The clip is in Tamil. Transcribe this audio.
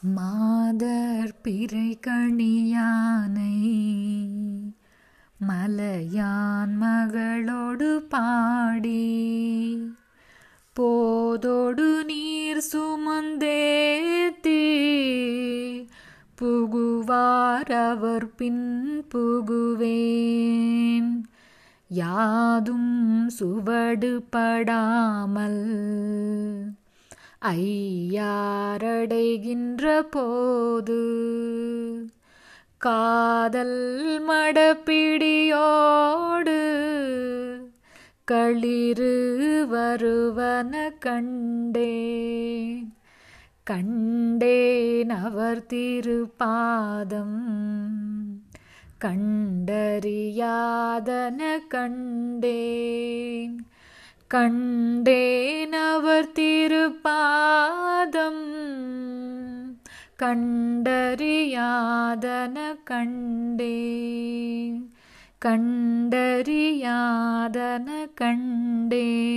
மாதர் பிறை கணியானை மலையான் மகளோடு பாடி போதோடு நீர் சுமந்தேத்தி புகுவார் அவர் பின் புகுவேன். யாதும் சுவடு படாமல் ஐயாரடைகின்ற போது காதல் மடப்பிடியோடு களிறு வருவன கண்டேன். கண்டேன் அவர் திருப்பாதம். கண்டறியாதன கண்டேன். கண்டேன் அவர் திருப்பாதம். கண்டறியாதன கண்டேன். கண்டறியாதன கண்டே